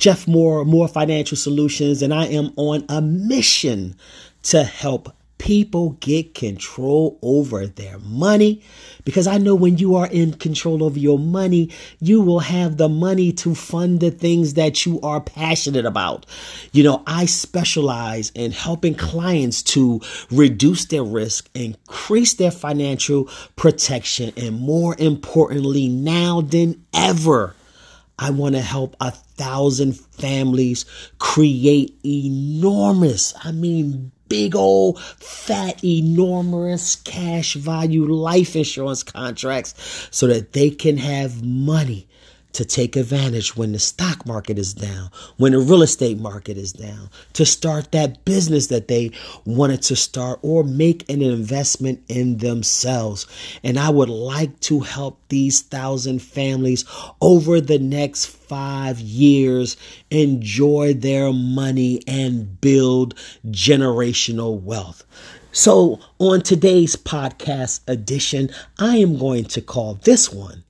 Jeff Moore, More Financial Solutions, and I am on a mission to help people get control over their money because I know when you are in control over your money, you will have the money to fund the things that you are passionate about. You know, I specialize in helping clients to reduce their risk, increase their financial protection, and more importantly, now than ever, I want to help a thousand families create enormous, I mean, big old fat enormous cash value life insurance contracts so that they can have money to take advantage when the stock market is down, when the real estate market is down, to start that business that they wanted to start or make an investment in themselves. And I would like to help these thousand families over the next five years enjoy their money and build generational wealth. So, on today's podcast edition, I am going to call this one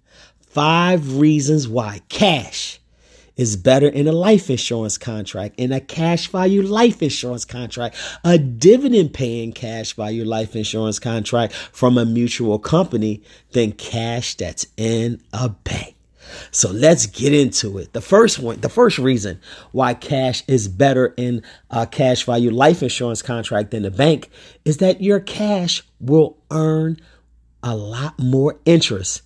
Five reasons why cash is better in a life insurance contract, in a cash value life insurance contract, a dividend paying cash value life insurance contract from a mutual company than cash that's in a bank. So let's get into it. The first one, the first reason why cash is better in a cash value life insurance contract than the bank is that your cash will earn a lot more interest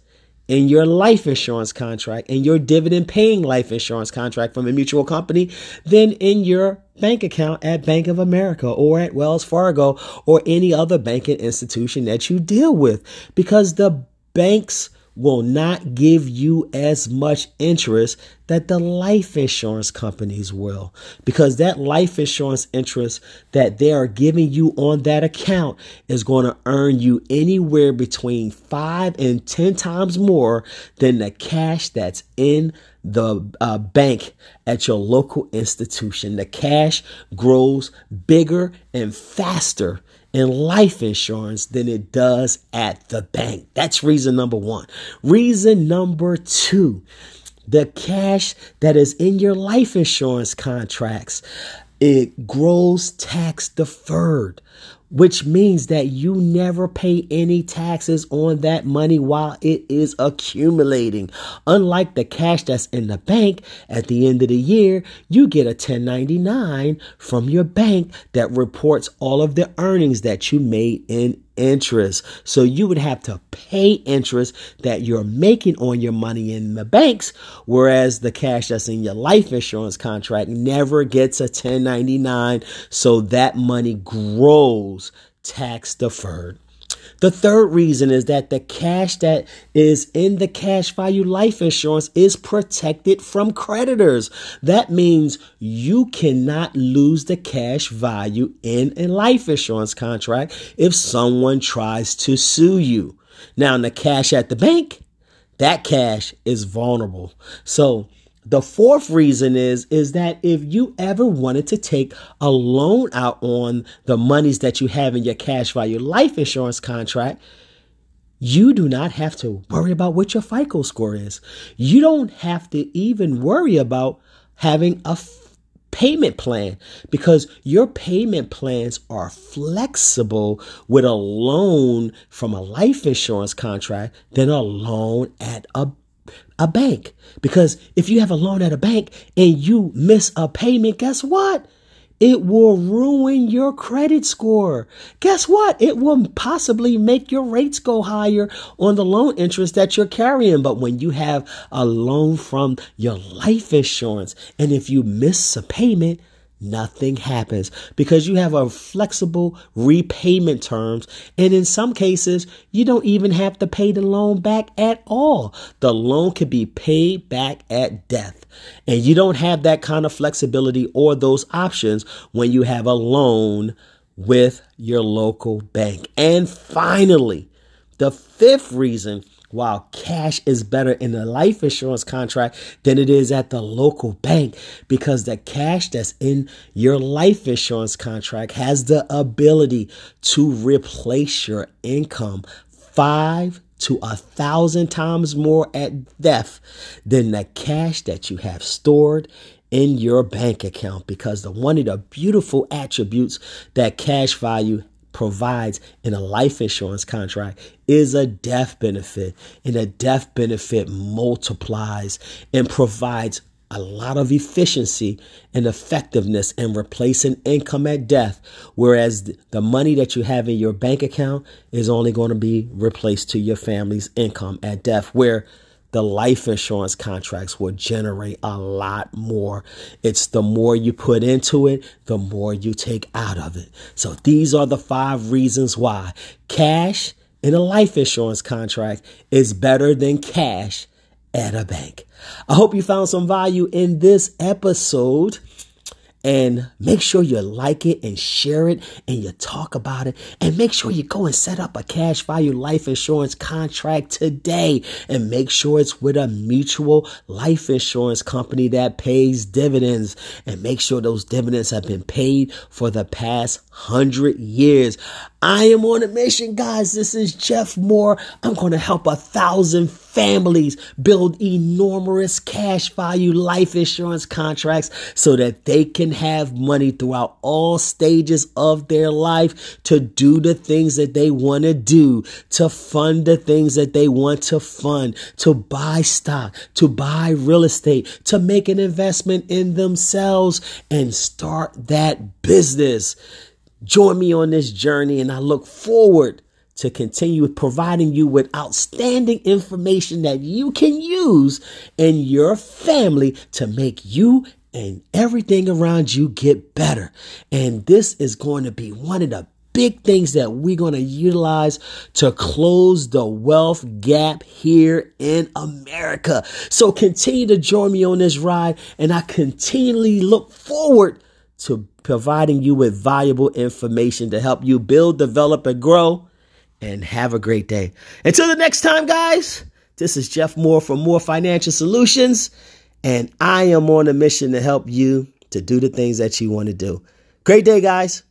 in your life insurance contract in your dividend paying life insurance contract from a mutual company than in your bank account at Bank of America or at Wells Fargo or any other banking institution that you deal with. Because the banks will not give you as much interest that the life insurance companies will. Because that life insurance interest that they are giving you on that account is going to earn you anywhere between 5 and 10 times more than the cash that's in the uh, bank at your local institution. The cash grows bigger and faster in life insurance than it does at the bank. That's reason number one. Reason number two the cash that is in your life insurance contracts it grows tax deferred which means that you never pay any taxes on that money while it is accumulating. Unlike the cash that's in the bank, at the end of the year, you get a 1099 from your bank that reports all of the earnings that you made in interest. So you would have to pay interest that you're making on your money in the banks, whereas the cash that's in your life insurance contract never gets a 1099. So that money grows tax deferred. The third reason is that the cash that is in the cash value life insurance is protected from creditors. That means you cannot lose the cash value in a life insurance contract if someone tries to sue you. Now, in the cash at the bank, that cash is vulnerable. So, the fourth reason is is that if you ever wanted to take a loan out on the monies that you have in your cash value life insurance contract, you do not have to worry about what your FICO score is. You don't have to even worry about having a f- payment plan because your payment plans are flexible with a loan from a life insurance contract than a loan at a a bank. Because if you have a loan at a bank and you miss a payment, guess what? It will ruin your credit score. Guess what? It will possibly make your rates go higher on the loan interest that you're carrying. But when you have a loan from your life insurance and if you miss a payment, nothing happens because you have a flexible repayment terms. And in some cases you don't even have to pay the loan back at all. The loan can be paid back at death. And you don't have that kind of flexibility or those options when you have a loan with your local bank. And finally the fifth reason while cash is better in a life insurance contract than it is at the local bank because the cash that's in your life insurance contract has the ability to replace your income five to a thousand times more at death than the cash that you have stored in your bank account because the one of the beautiful attributes that cash value provides in a life insurance contract is a death benefit. And a death benefit multiplies and provides a lot of efficiency and effectiveness in replacing income at death, whereas the money that you have in your bank account is only going to be replaced to your family's income at death, where the life insurance contracts will generate a lot more. It's the more you put into it, the more you take out of it. So these are the five reasons why cash in a life insurance contract is better than cash at a bank. I hope you found some value in this episode and make sure you like it and share it and you talk about it and make sure you go and set up a cash value life insurance contract today and make sure it's with a mutual life insurance company that pays dividends and make sure those dividends have been paid for the past hundred years. I am on a mission, guys. This is Jeff Moore. I'm going to help a thousand families build enormous cash value life insurance contracts so that they can have money throughout all stages of their life to do the things that they want to do, to fund the things that they want to fund, to buy stock, to buy real estate, to make an investment in themselves and start that business. Join me on this journey, and I look forward to continue providing you with outstanding information that you can use in your family to make you and everything around you get better. And this is going to be one of the big things that we're going to utilize to close the wealth gap here in America. So continue to join me on this ride, and I continually look forward to providing you with valuable information to help you build, develop, and grow. And have a great day. Until the next time, guys, this is Jeff Moore from Moore Financial Solutions, and I am on a mission to help you to do the things that you want to do. Great day, guys.